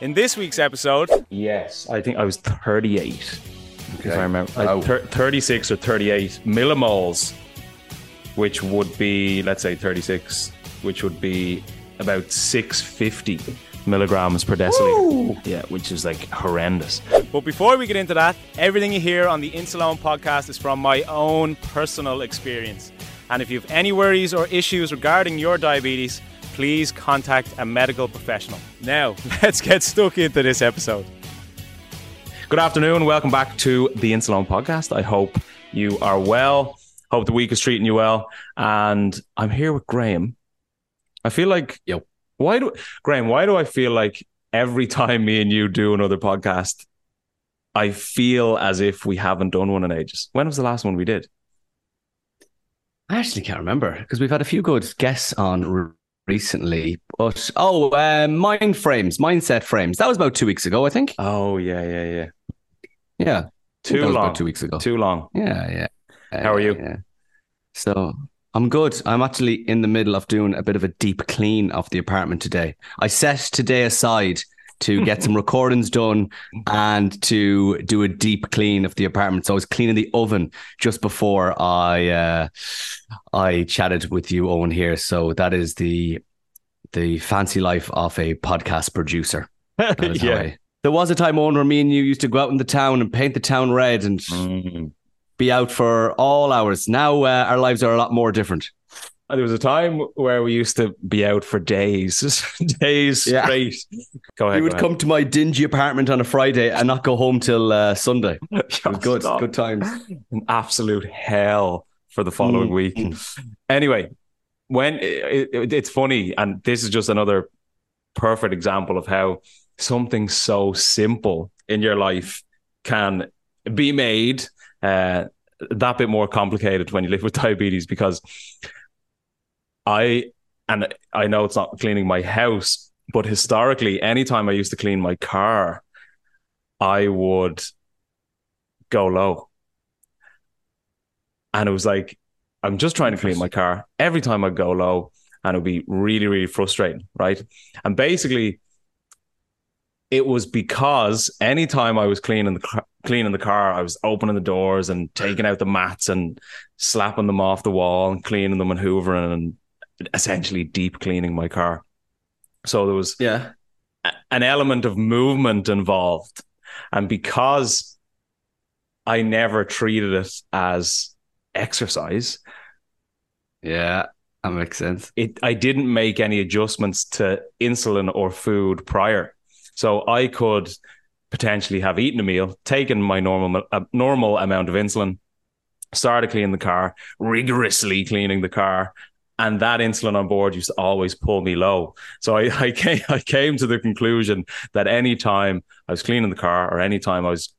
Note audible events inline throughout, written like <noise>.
In this week's episode, yes, I think I was 38. Okay. If I remember, oh. thir- 36 or 38 millimoles, which would be, let's say, 36, which would be about 650 milligrams per deciliter. Yeah, which is like horrendous. But before we get into that, everything you hear on the Insuleoin podcast is from my own personal experience. And if you have any worries or issues regarding your diabetes, please contact a medical professional. Now, <laughs> let's get stuck into this episode. Good afternoon. Welcome back to the Insuleoin podcast. I hope you are well. Hope the week is treating you well. And I'm here with Graham. I feel like Yep. Why do Graham? Why do I feel like every time me and you do another podcast, I feel as if we haven't done one in ages? When was the last one we did? I actually can't remember because we've had a few good guests on re- recently. But oh, uh, mind frames, mindset frames. That was about two weeks ago, I think. Oh yeah, yeah, yeah. Yeah, too long. two weeks ago. Too long. Yeah, yeah. How are you? Yeah. So I'm good. I'm actually in the middle of doing a bit of a deep clean of the apartment today. I set today aside to get some <laughs> recordings done and to do a deep clean of the apartment. So I was cleaning the oven just before I uh, I chatted with you, Eoin. Here, so that is the the fancy life of a podcast producer. <laughs> yeah. I, there was a time, Eoin, where me and you used to go out in the town and paint the town red and. Mm be out for all hours. Now uh, our lives are a lot more different. There was a time where we used to be out for days, <laughs> days yeah. straight. Go ahead. You would come to my dingy apartment on a Friday and not go home till uh, Sunday. <laughs> good, stop. good times. An absolute hell for the following mm. week. Anyway, when it, it, it's funny, and this is just another perfect example of how something so simple in your life can be made uh, that bit more complicated when you live with <laughs> diabetes because I and I know it's not cleaning my house, but historically, anytime I used to clean my car, I would go low. And it was like, I'm just trying to clean my car. Every time I go low, and it would be really, really frustrating, right? And basically, it was because anytime I was cleaning the cleaning the car, I was opening the doors and taking out the mats and slapping them off the wall and cleaning them and hoovering and essentially deep cleaning my car. So there was yeah an element of movement involved, and because I never treated it as exercise, yeah, that makes sense. It I didn't make any adjustments to insulin or food prior. So I could potentially have eaten a meal, taken my normal uh, normal amount of insulin, started cleaning the car, rigorously cleaning the car, and that insulin on board used to always pull me low. So I, <laughs> I came I came to the conclusion that anytime I was cleaning the car or anytime I was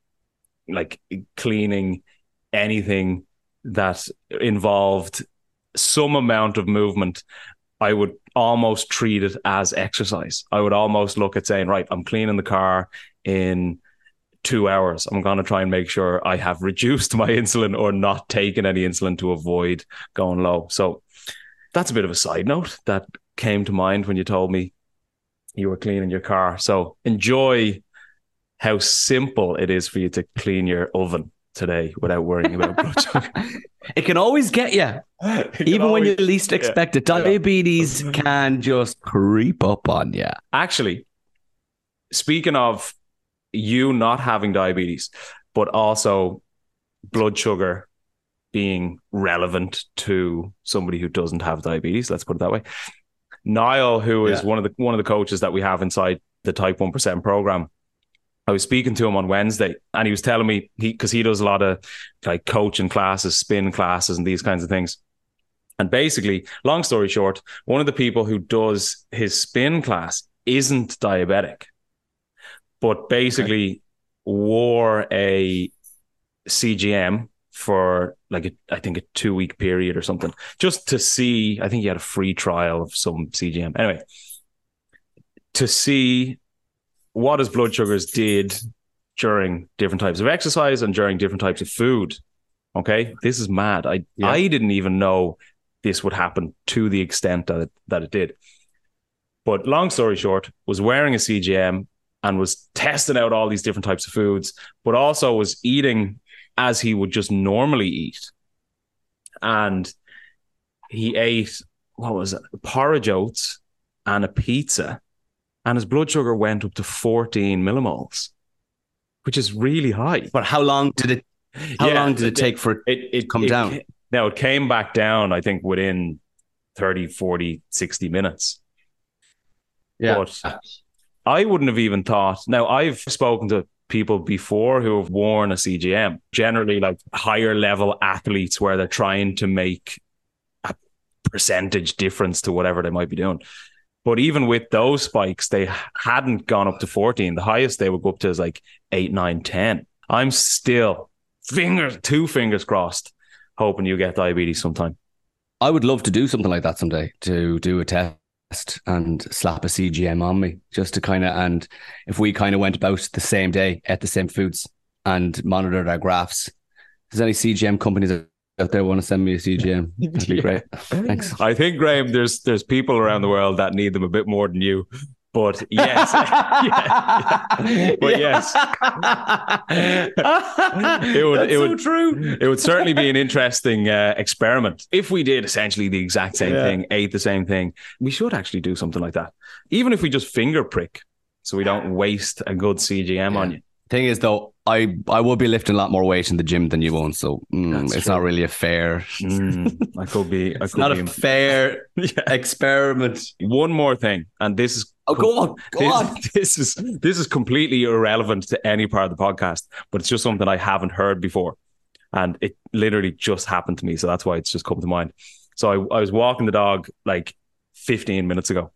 like cleaning anything that involved some amount of movement, I would almost treat it as exercise. I would almost look at saying, right, I'm cleaning the car in two hours, I'm going to try and make sure I have reduced <laughs> my insulin or not taken any insulin to avoid going low. So that's a bit of a side note that came to mind when you told me you were cleaning your car. So enjoy how simple it is for you to clean your oven today without worrying about <laughs> blood sugar. it can always get you. Even always, when you least expect yeah, it. Diabetes yeah. <laughs> can just creep up on you. Actually, speaking of you not having diabetes, but also blood sugar being relevant to somebody who doesn't have diabetes, let's put it that way. Niall, who is yeah. one of the one of the coaches that we have inside the Type One Percent program, I was speaking to him on Wednesday, and he was telling me he because he does a lot of like coaching classes, spin classes, and these kinds of things. And basically, long story short, one of the people who does his spin class isn't diabetic, but basically okay. wore a CGM for like a, I think a two week period or something, just to see. I think he had a free trial of some CGM. Anyway, to see what his blood sugars did during different types of exercise and during different types of food. Okay, this is mad. I yeah. I didn't even know this would happen to the extent that it, that it did. But long story short, was wearing a CGM and was testing out all these different types of foods, but also was eating as he would just normally eat. And he ate what was it, porridge oats and a pizza and his blood sugar went up to 14 millimoles, which is really high. But how long did it? How yeah, long did it, take for it, it come it, down? now it came back down, I think, within 30, 40, 60 minutes. Yeah. But I wouldn't have even thought. Now, I've spoken to people before who have worn a CGM, generally like higher level athletes where they're trying to make a percentage difference to whatever they might be doing. But even with those spikes, they hadn't gone up to 14. The highest they would go up to is like 8, 9, 10. I'm still fingers, two fingers crossed, hoping you get diabetes sometime. I would love to do something like that someday to do a test and slap a CGM on me just to kind of, and if we kind of went about the same day, at the same foods and monitored our graphs, there's any CGM companies out there want to send me a CGM, <laughs> that'd be yeah. great. Thanks. I think Graham, there's there's people around the world that need them a bit more than you. But yes, yeah, <laughs> yeah. but yes, it would. That's it would. So true. It would certainly be an interesting uh, experiment if we did essentially the exact same thing, ate the same thing. We should actually do something like that, even if we just finger prick, so we don't waste a good CGM on you. Thing is, though, I I will be lifting a lot more weight in the gym than you won't, so mm, it's true. not really a fair. Mm, I could be. I could not be a fair <laughs> yeah. experiment. One more thing, and this is oh, go on, <laughs> go this, on. This is this is completely irrelevant to any part of the podcast, but it's just something I haven't heard before, and it literally just happened to me, so that's why it's just come to mind. So I, I was walking the dog like 15 minutes ago,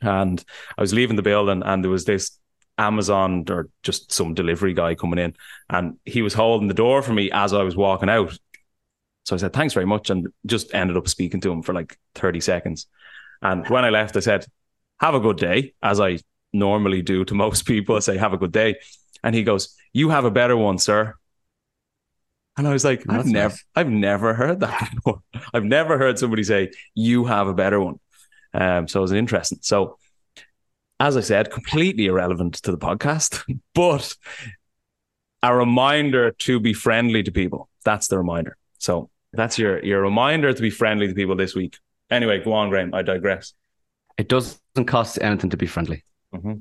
and I was leaving the building, and there was this Amazon or just some delivery guy coming in, and he was holding the door for me as I was walking out. So I said, "Thanks very much," and just ended up speaking to him for like thirty seconds. And when I left, I said, "Have a good day," as I normally do to <laughs> most people. I say, "Have a good day," and he goes, "You have a better one, sir." And I was like, I've never, nice. I've never heard that <laughs> before. I've never heard somebody say, "You have a better one." Um, so it was interesting. So as I said, completely irrelevant to the podcast, <laughs> but a reminder to be friendly to people. That's the reminder. So that's your your reminder to be friendly to people this week. Anyway, go on, Graham. I digress. It doesn't cost anything to be friendly. Mm-hmm.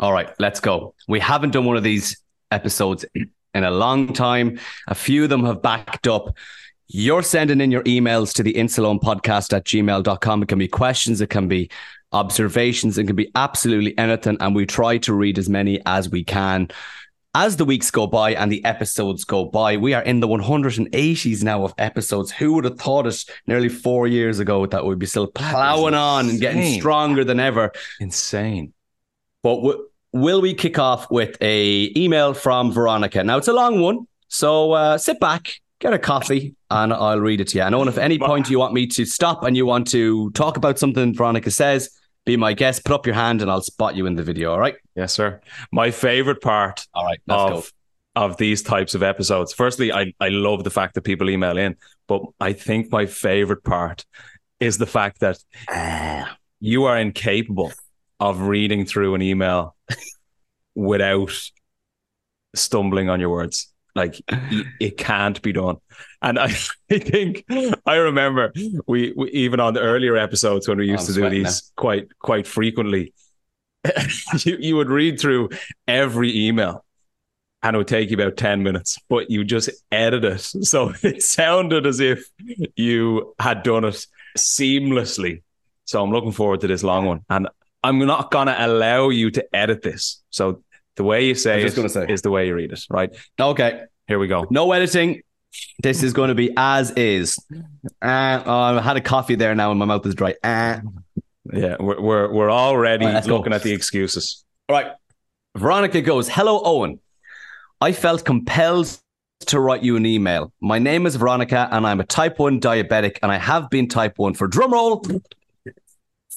All right, let's go. We haven't done one of these episodes in a long time. A few of them have backed up. You're sending in your emails to the Insuleoin podcast at gmail.com. It can be questions, it can be observations. It can be absolutely anything. And we try to read as many as we can. As the weeks go by and the episodes go by, we are in the 180s now of episodes. Who would have thought it nearly four years ago that we'd be still plowing on and getting stronger than ever? Insane. But w- will we kick off with a email from Veronica? Now it's a long one, so uh, sit back, get a coffee, and I'll read it to you. And if at any point you want me to stop and you want to talk about something Veronica says, be my guest. Put up your hand and I'll spot you in the video. All right. Yes, sir. My favorite part all right, of of these types of episodes. Firstly, I, I love the fact that people email in, but I think my favorite part is the fact that ah. you are incapable of reading through an email <laughs> without stumbling on your words. Like it can't be done. And I, <laughs> I think I remember we, we, even on the earlier episodes when we used I'm to do these now. quite quite frequently, <laughs> you, you would read through every email and it would take you about 10 minutes, but you just edit it. <laughs> So it sounded as if you had done it seamlessly. So I'm looking forward to this long one. And I'm not going to allow you to edit this. So the way you say it say. is the way you read it, right? Okay. Here we go. No editing. This is going to be as is. Uh, oh, I had a coffee there now and my mouth is dry. Uh. Yeah, we're, we're, we're already right, looking go. at the excuses. All right. Veronica goes, Hello, Eoin. I felt compelled to write you an email. My name is Veronica and I'm a type 1 diabetic and I have been type 1 for drumroll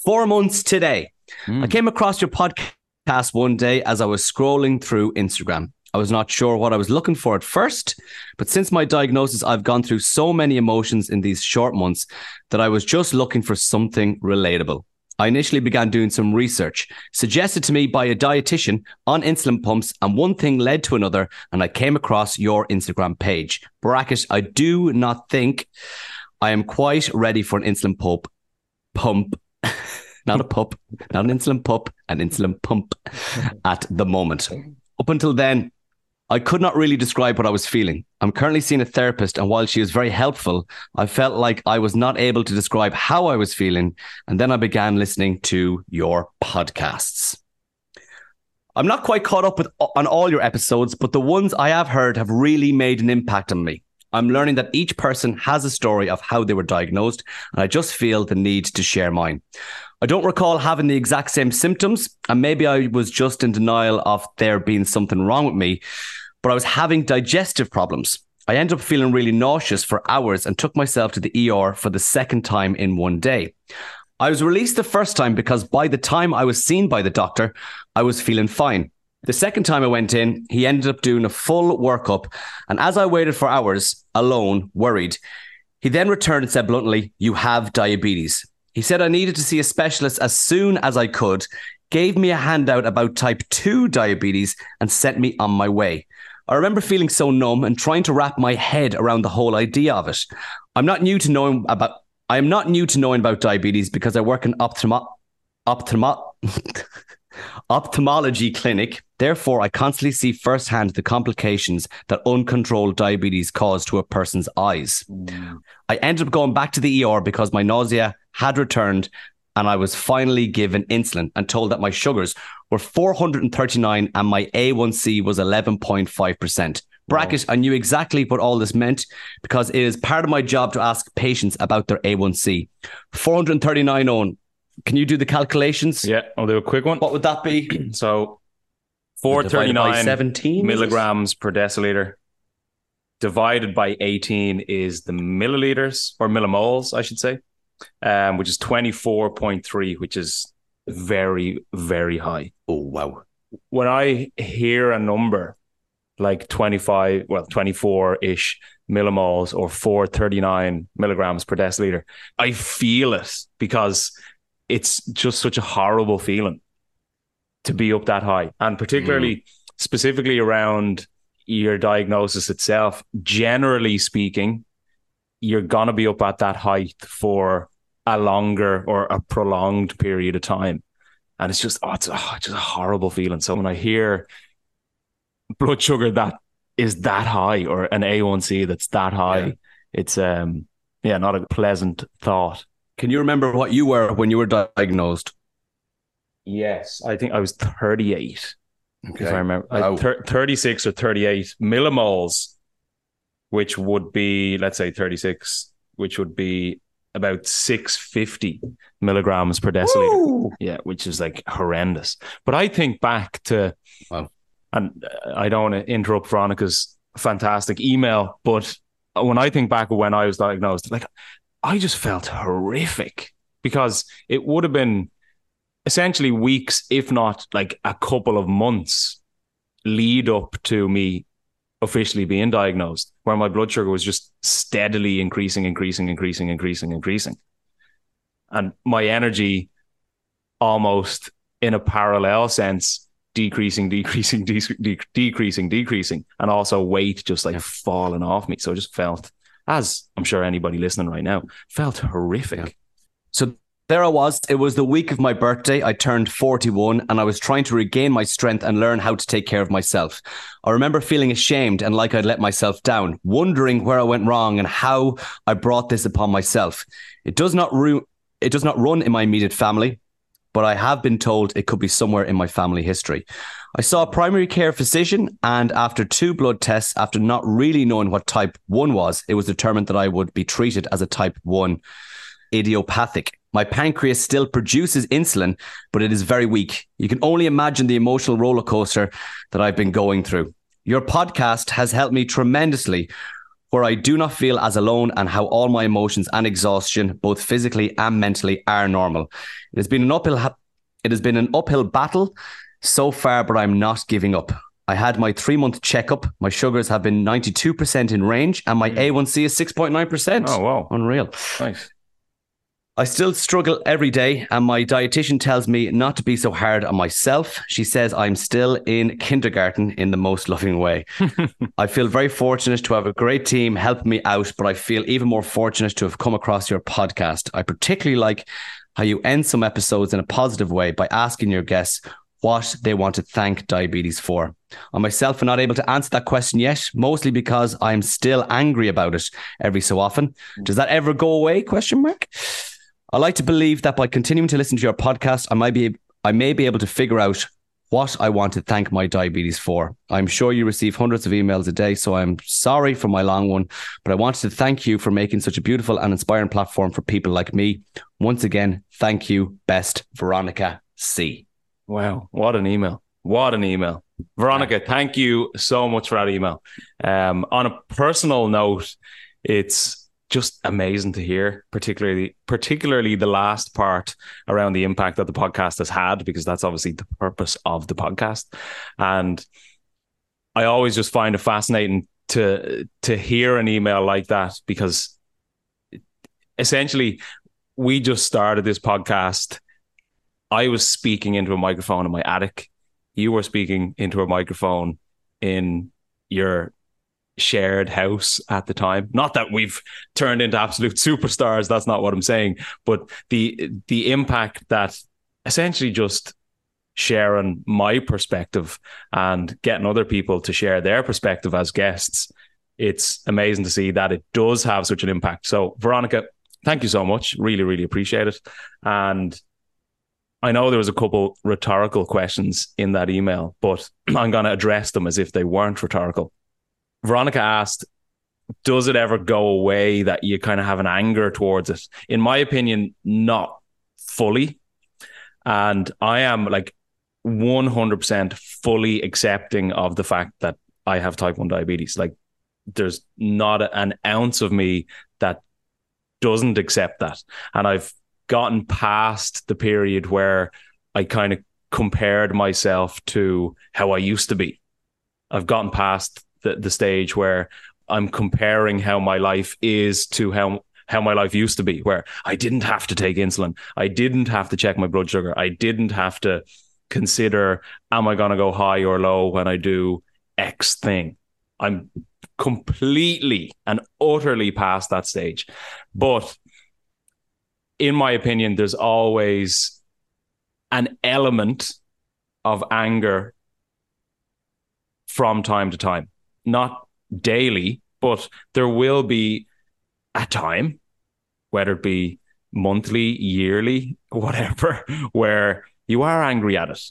four months today. Mm. I came across your podcast past one day as I was scrolling through Instagram. I was not sure what I was looking for at first, but since my diagnosis, I've gone through so many emotions in these short months that I was just looking for something relatable. I initially began doing some research suggested to me by a dietitian on insulin pumps, and one thing led to another, and I came across your Instagram page. Bracket, I do not think I am quite ready for an insulin pump. Pump <laughs> not a pup, not an insulin pup, an insulin pump <laughs> at the moment. Up until then, I could not really describe what I was feeling. I'm currently seeing a therapist, and while she was very helpful, I felt like I was not able to describe how I was feeling. And then I began listening to your podcasts. I'm not quite caught up with on all your episodes, but the ones I have heard have really made an impact on me. I'm learning that each person has a story of how they were diagnosed, and I just feel the need to share mine. I don't recall having the exact same symptoms, and maybe I was just in denial of there being something wrong with me, but I was having digestive problems. I ended up feeling really nauseous for hours and took myself to the ER for the second time in one day. I was released the first time because by the time I was seen by the doctor, I was feeling fine. The second time I went in, he ended up doing a full workup. And as I waited for hours alone, worried, he then returned and said bluntly, You have diabetes. He said I needed to see a specialist as soon as I could, gave me a handout about type 2 diabetes, and sent me on my way. I remember feeling so numb and trying to wrap my head around the whole idea of it. I'm not new to knowing about I am not new to knowing about diabetes because I work in ophthalmo- ophthalmo- <laughs> ophthalmology clinic. Therefore, I constantly see firsthand the complications that uncontrolled diabetes cause to a person's eyes. Mm. I ended up going back to the ER because my nausea had returned and I was finally given insulin and told that my sugars were 439 and my A1C was 11.5%. Bracket, wow. I knew exactly what all this meant because it is part of my job to ask patients about their A1C. 439 on can you do the calculations? Yeah, I'll do a quick one. What would that be? <clears throat> So 439 17 milligrams per deciliter divided by 18 is the milliliters or millimoles, I should say, um, which is 24.3, which is very, very high. Oh, wow. When I hear a number like 25, well, 24 ish millimoles or 439 milligrams per deciliter, I feel it because it's just such a horrible feeling to be up that high. And particularly, mm. specifically around your diagnosis itself, generally speaking, you're going to be up at that height for a longer or a prolonged period of time. And it's just, oh, it's, oh, it's just a horrible feeling. So when I hear blood sugar that is that high or an A1C that's that high, yeah. it's, um, yeah, not a pleasant thought. Can you remember what you were when you were diagnosed? Yes, I think I was 38. Okay. If I remember, wow. thir- 36 or 38 millimoles, which would be, let's say 36, which would be about 650 milligrams per deciliter. Woo! Yeah, which is like horrendous. But I think back to, wow. and I don't want to interrupt Veronica's fantastic email, but when I think back when I was diagnosed, like I just felt horrific because it would have been essentially weeks, if not like a couple of months lead up to me officially being diagnosed, where my blood sugar was just steadily increasing, increasing, increasing, increasing, increasing. And my energy almost in a parallel sense decreasing, <laughs> decreasing, de- decreasing, decreasing, and also weight just like yeah. falling off me. So I just felt, as I'm sure anybody listening right now, felt horrific. So there I was. It was the week of my birthday. I turned 41 and I was trying to regain my strength and learn how to take care of myself. I remember feeling ashamed and like I'd let myself down, wondering where I went wrong and how I brought this upon myself. It does not ru- it does not run in my immediate family, but I have been told it could be somewhere in my family history. I saw a primary care physician, and after two blood tests, after not really knowing what type 1 was, it was determined that I would be treated as a type 1 idiopathic. My pancreas still produces insulin, but it is very weak. You can only imagine the emotional roller coaster that I've been going through. Your podcast has helped me tremendously, where I do not feel as alone and how all my emotions and exhaustion, both physically and mentally, are normal. It has been an uphill it has been an uphill battle so far, but I'm not giving up. I had my three month checkup. My sugars have been 92% in range and my mm. A1C is 6.9%. Oh, wow. Unreal. Nice. I still struggle every day, and my dietitian tells me not to be so hard on myself. She says I'm still in kindergarten in the most loving way. <laughs> I feel very fortunate to have a great team help me out, but I feel even more fortunate to have come across your podcast. I particularly like how you end some episodes in a positive way by asking your guests what they want to thank diabetes for. I myself am not able to answer that question yet, mostly because I'm still angry about it every so often. Mm. Does that ever go away? Question mark. I like to believe that by continuing to listen to your podcast, I might be I may be able to figure out what I want to thank my diabetes for. I'm sure you receive hundreds of emails a day, so I'm sorry for my long one, but I wanted to thank you for making such a beautiful and inspiring platform for people like me. Once again, thank you. Best, Veronica C. Wow, what an email. What an email. Veronica, thank you so much for that email. Um, on a personal note, it's just amazing to hear, particularly particularly the last part around the impact that the podcast has had, because that's obviously the purpose of the podcast. And I always just find it fascinating to to hear an email like that because essentially we just started this podcast. I was speaking into a microphone in my attic. You were speaking into a microphone in your shared house at the time. Not that we've turned into absolute superstars. That's not what I'm saying. But the the impact that essentially just sharing my perspective and getting other people to share their perspective as guests. It's amazing to see that it does have such an impact. So, Veronica, thank you so much. Really, really appreciate it. And I know there was a couple rhetorical questions in that email, but <clears throat> I'm going to address them as if they weren't rhetorical. Veronica asked, does it ever go away that you kind of have an anger towards it? In my opinion, not fully. And I am like 100% fully accepting of the fact that I have type 1 diabetes. Like, there's not an ounce of me that doesn't accept that. And I've gotten past the period where I kind of compared myself to how I used to be. I've gotten past the, the stage where I'm comparing how my life is to how how my life used to be, where I didn't have to take insulin, I didn't have to check my blood sugar, I didn't have to consider am I going to go high or low when I do X thing. I'm completely and utterly past that stage. But in my opinion, there's always an element of anger from time to time not daily, but there will be a time, whether it be monthly, yearly, <laughs> whatever, <laughs> where you are angry at it.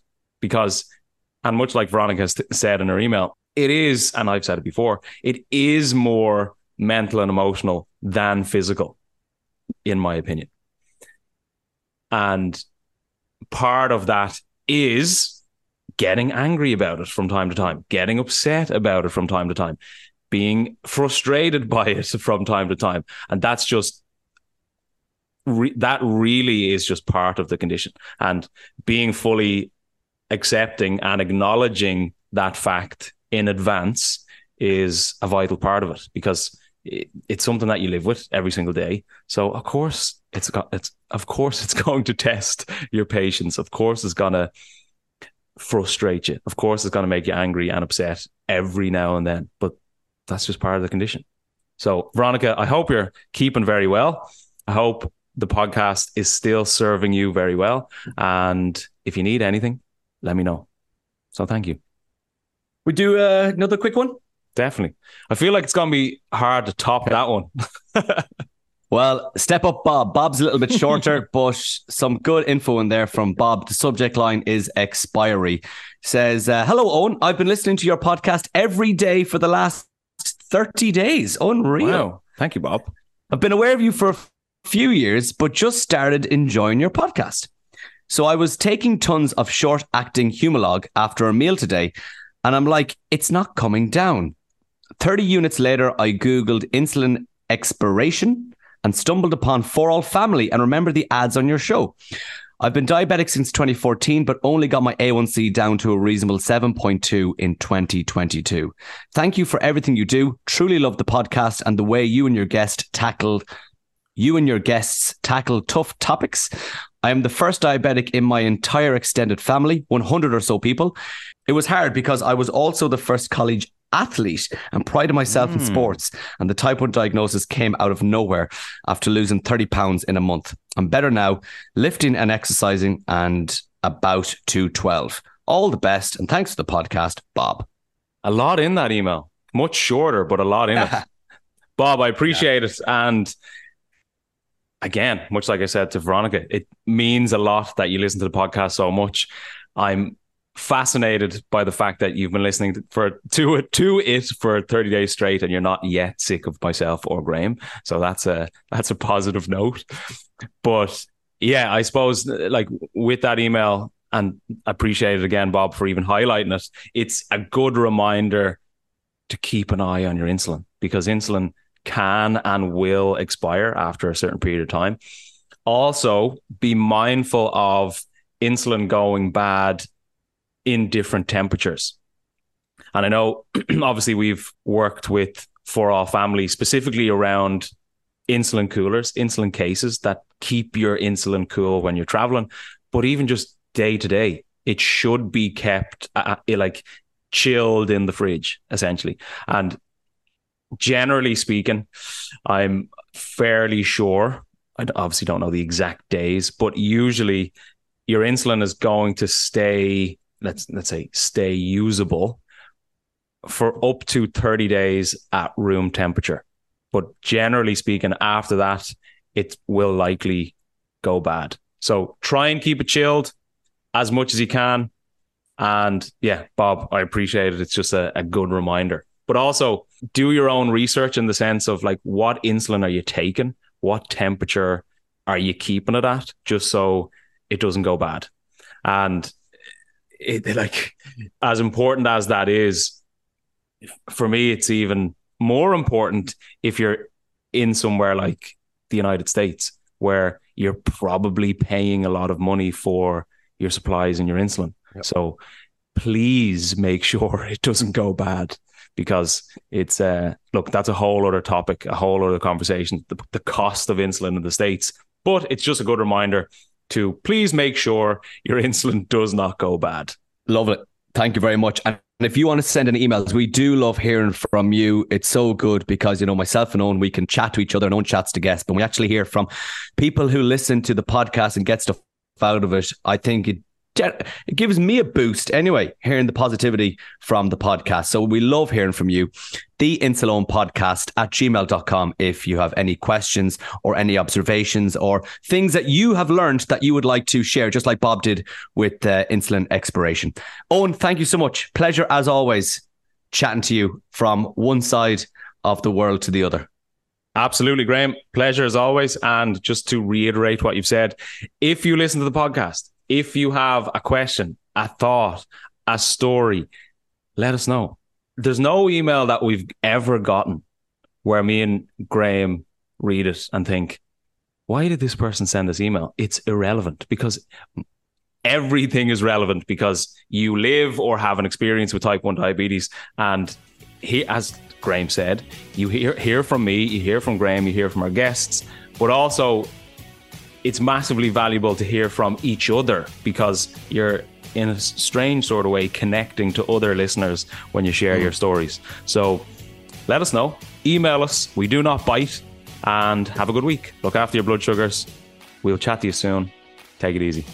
Because, and much like Veronica said in her email, it is, and I've said it before, it is more mental and emotional than physical, in my opinion. And part of that is getting angry about it from time to time, getting upset about it from time to time, being frustrated <laughs> by it from time to time. And that's just re- that really is just part of the condition. And being fully accepting and acknowledging that fact in advance is a vital part of it because it, it's something that you live with every single day. So of course it's it's of course <laughs> it's going to test your patience. Of course it's gonna frustrate you. Of course it's gonna make you angry and upset every now and then. But that's just part of the condition. So Veronica, I hope you're keeping very well. I hope the podcast is still serving you very well. And if you need anything, let me know. So thank you. We do uh, another quick one. Definitely. I feel like it's going to be hard to top that one. <laughs> well, step up, Bob. Bob's a little bit shorter, <laughs> but some good info in there from Bob. The subject line is expiry. Says, uh, Hello, Eoin. I've been listening to your podcast every day for the last 30 days. Unreal. Wow. Thank you, Bob. I've been aware of you for a few years, but just started enjoying your podcast. So I was taking tons of short acting Humalog after a meal today, and I'm like, it's not coming down. 30 units later, I Googled insulin expiration and stumbled upon 4AllFamily and remember the ads on your show. I've been diabetic since 2014, but only got my A1C down to a reasonable 7.2 in 2022. Thank you for everything you do. Truly love the podcast and the way you and your guest tackled you and your guests tackle tough topics. I am the first diabetic in my entire extended family, 100 or so people. It was hard because I was also the first college athlete and pride prided myself mm. in hmm. sports. And the type 1 diagnosis came out of nowhere after losing 30 pounds in a month. I'm better now, lifting and exercising, and about 212. All the best. And thanks for the podcast, Bob. A lot in that email. Much shorter, but a lot in it. <laughs> Bob, I appreciate yeah. it. And again, much like I said to Veronica, it means a lot that you listen to the podcast so much. I'm fascinated by the fact that you've been listening for to it to it for 30 days straight and you're not yet sick of myself or Graham. So that's a that's a positive note. But yeah, I suppose like with that email and appreciate it again, Bob, for even highlighting it. It's a good reminder to keep an eye on your insulin because insulin can and will expire after a certain period of time. Also, be mindful of insulin going bad in different temperatures. And I know, <clears throat> obviously, we've worked with 4AllFamily specifically around insulin coolers, insulin cases that keep your insulin cool when you're traveling. But even just day to day, it should be kept uh, uh like chilled in the fridge, essentially. And generally speaking, I'm fairly sure. I obviously don't know the exact days, but usually your insulin is going to stay let's let's say stay usable for up to 30 days at room temperature. But generally speaking, after that, it will likely go bad. So try and keep it chilled as much as you can. And yeah, Bob, I appreciate it. It's just a, a good reminder. But also do your own research in the sense of like what insulin are you taking? What temperature are you keeping it at? Just so it doesn't go bad. And it, like as important as that is, for me, it's even more important if you're in somewhere like the United States where you're probably paying a lot of money for your supplies and your insulin. Yep. So please make <laughs> sure it doesn't go bad because it's uh look that's a whole other topic a whole other conversation the, the cost of insulin in the states but it's just a good reminder to please make sure your <laughs> insulin does not go bad. Love it. Thank you very much. And if you want to send any emails, we do love hearing from you. It's so good because, you know, myself and Eoin, we can chat to each other and Eoin chats to guests, but we actually hear from people who listen to the podcast and get stuff out of it. I think it it gives me a boost anyway, hearing the positivity from the podcast. So we love hearing from you. The Insuleoin podcast at gmail.com if you have any questions or any observations or things that you have learned that you would like to share, just like Bob did with uh, insulin expiration. Eoin, thank you so much. Pleasure as always chatting to you from one side of the world to the other. Absolutely, Graham. Pleasure as always. And just to reiterate what you've said, if you listen to the podcast, if you have a question, a thought, a story, let us know. There's no email that we've ever gotten where me and Graham read it and think, why did this person send this email? It's irrelevant because everything is relevant because you live or have an experience with type 1 diabetes and he, as Graham said, you hear hear from me, you hear from Graham, you hear from our guests, but also it's massively valuable to hear from each other because you're in a strange sort of way connecting to other listeners when you share mm. your stories. So let us know. Email us. We do not bite. And have a good week. Look after your blood sugars. We'll chat to you soon. Take it easy.